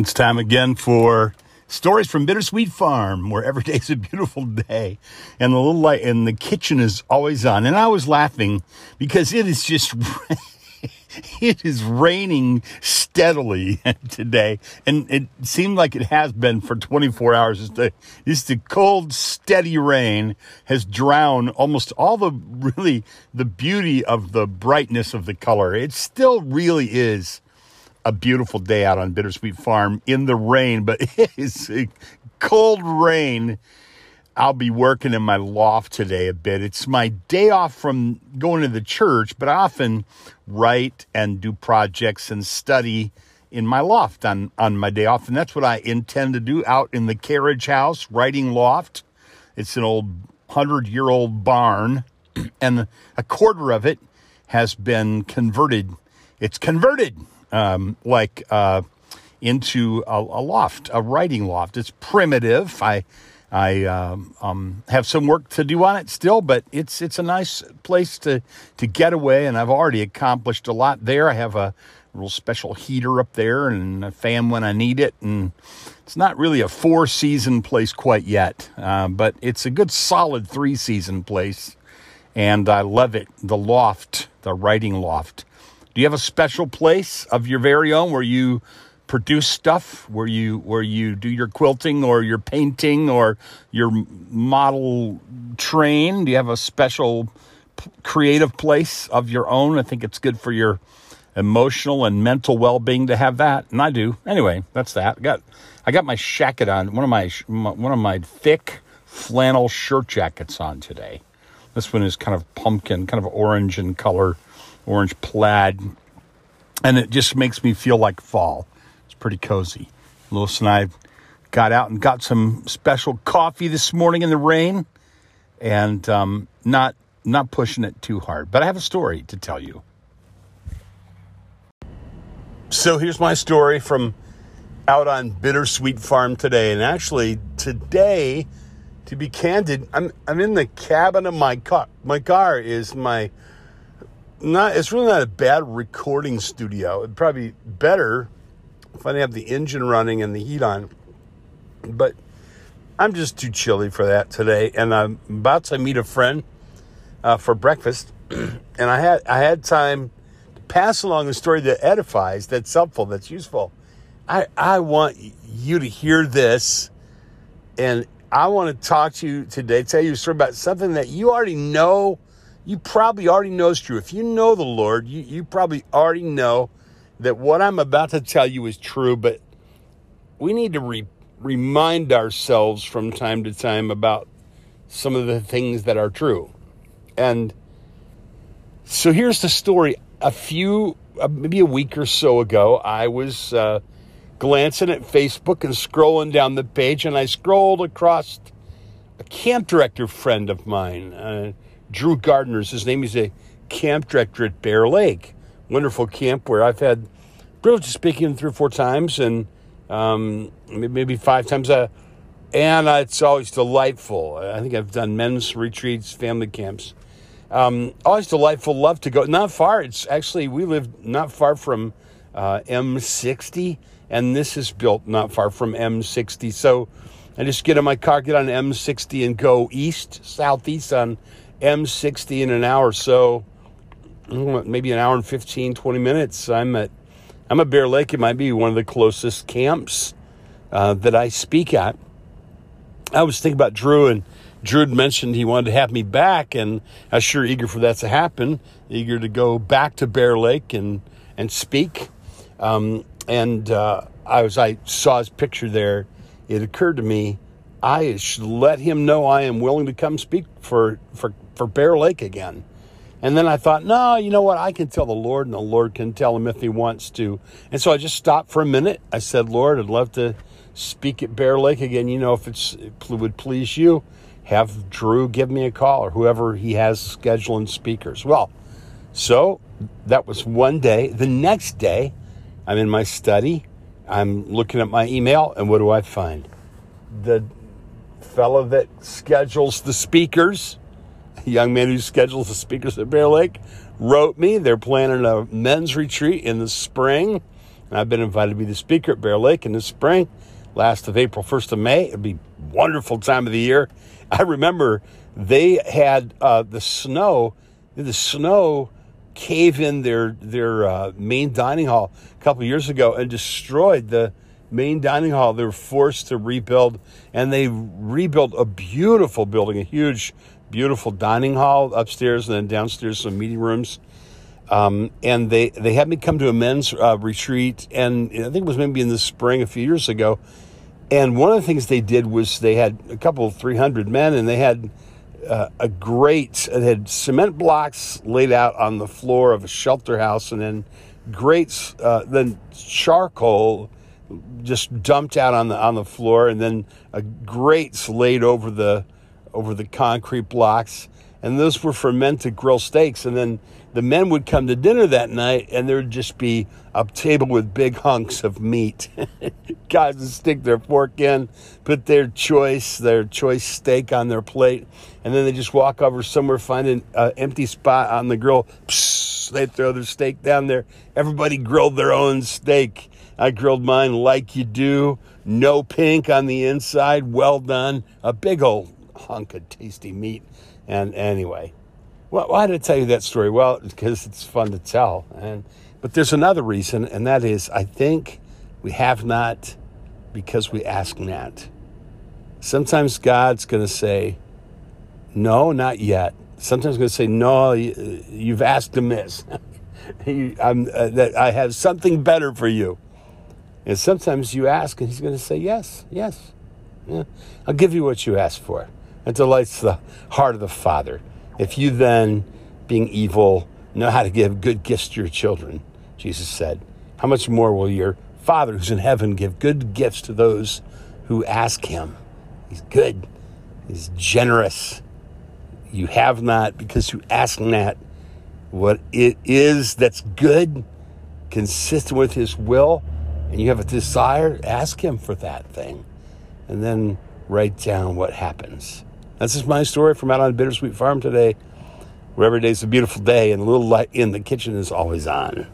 It's time again for stories from Bittersweet Farm, where every day is a beautiful day, and the little light and the kitchen is always on. And I was laughing because it is just it is raining steadily today, and it seemed like it has been for 24 hours. It's the, it's the cold, steady rain has drowned almost all the really the beauty of the brightness of the color. It still really is a beautiful day out on Bittersweet Farm in the rain, but it is a cold rain. I'll be working in my loft today a bit. It's my day off from going to the church, but I often write and do projects and study in my loft on, on my day off. And that's what I intend to do out in the carriage house, writing loft. It's an old hundred year old barn, and a quarter of it has been converted. It's converted um, like uh, into a, a, loft, a writing loft. It's primitive. I I um, um, have some work to do on it still, but it's it's a nice place to to get away, and I've already accomplished a lot there. I have a real special heater up there and a fan when I need it, and it's not really a four season place quite yet, uh, but it's a good solid three season place, and I love it. The loft, the writing loft. Do you have a special place of your very own where you produce stuff, where you where you do your quilting or your painting or your model train? Do you have a special creative place of your own? I think it's good for your emotional and mental well-being to have that, and I do. Anyway, that's that. I got I got my jacket on, one of my one of my thick flannel shirt jackets on today. This one is kind of pumpkin, kind of orange in color orange plaid, and it just makes me feel like fall. It's pretty cozy. Lois and I got out and got some special coffee this morning in the rain, and um, not not pushing it too hard. But I have a story to tell you. So here's my story from out on Bittersweet Farm today, and actually today, to be candid, I'm I'm in the cabin of my car. My car is my not it's really not a bad recording studio. It'd probably be better if I didn't have the engine running and the heat on. But I'm just too chilly for that today, and I'm about to meet a friend uh, for breakfast, and I had I had time to pass along a story that edifies, that's helpful, that's useful. I I want you to hear this, and I want to talk to you today, tell you a story about something that you already know you probably already know is true. If you know the Lord, you, you probably already know that what I'm about to tell you is true, but we need to re- remind ourselves from time to time about some of the things that are true. And so here's the story. A few, uh, maybe a week or so ago, I was uh, glancing at Facebook and scrolling down the page, and I scrolled across a camp director friend of mine. Uh, Drew Gardner's his name. is a camp director at Bear Lake. Wonderful camp where I've had privilege of speaking three or four times and um, maybe five times. Uh, and it's always delightful. I think I've done men's retreats, family camps. Um, always delightful. Love to go. Not far. It's actually, we live not far from uh, M60, and this is built not far from M60. So I just get in my car, get on M60, and go east, southeast on M60 in an hour or so, maybe an hour and 15, 20 minutes. I'm at I'm at Bear Lake. It might be one of the closest camps uh, that I speak at. I was thinking about Drew, and Drew had mentioned he wanted to have me back, and I was sure eager for that to happen. Eager to go back to Bear Lake and and speak. Um, and uh, I was I saw his picture there. It occurred to me I should let him know I am willing to come speak for, for, for Bear Lake again. And then I thought, no, you know what? I can tell the Lord, and the Lord can tell him if he wants to. And so I just stopped for a minute. I said, Lord, I'd love to speak at Bear Lake again. You know, if it's, it would please you, have Drew give me a call or whoever he has scheduling speakers. Well, so that was one day. The next day, I'm in my study. I'm looking at my email, and what do I find? The fellow that schedules the speakers, a young man who schedules the speakers at Bear Lake, wrote me. They're planning a men's retreat in the spring And I've been invited to be the speaker at Bear Lake in the spring, last of April, 1st of May. It'd be wonderful time of the year. I remember they had uh, the snow, the snow cave in their their uh, main dining hall a couple years ago and destroyed the main dining hall. They were forced to rebuild, and they rebuilt a beautiful building, a huge, beautiful dining hall upstairs, and then downstairs some meeting rooms. Um, and they they had me come to a men's uh, retreat, and I think it was maybe in the spring a few years ago. And one of the things they did was they had a couple, three hundred men, and they had uh, a grate. It had cement blocks laid out on the floor of a shelter house, and then grates, uh, then charcoal just dumped out on the on the floor, and then a grates laid over the over the concrete blocks, and those were for men to grill steaks, and then the men would come to dinner that night and there'd just be a table with big hunks of meat. Guys would stick their fork in, put their choice, their choice steak on their plate, and then they just walk over somewhere, find an uh, empty spot on the grill. They throw their steak down there. Everybody grilled their own steak. I grilled mine like you do. No pink on the inside. Well done. A big old hunk of tasty meat. And anyway, well, why did I tell you that story? Well, because it's fun to tell. And but there's another reason, and that is I think we have not because we ask not. Sometimes God's going to say, "No, not yet." Sometimes going to say, "No, you've asked amiss. I'm, uh, that I have something better for you." And sometimes you ask, and He's going to say, "Yes, yes, yeah. I'll give you what you asked for." It delights the heart of the Father. If you then, being evil, know how to give good gifts to your children, Jesus said, how much more will your Father who's in heaven give good gifts to those who ask him? He's good, he's generous. You have not because you ask not what it is that's good, consistent with his will, and you have a desire, ask him for that thing. And then write down what happens. That's just my story from out on Bittersweet Farm today, where every day is a beautiful day and a little light in the kitchen is always on.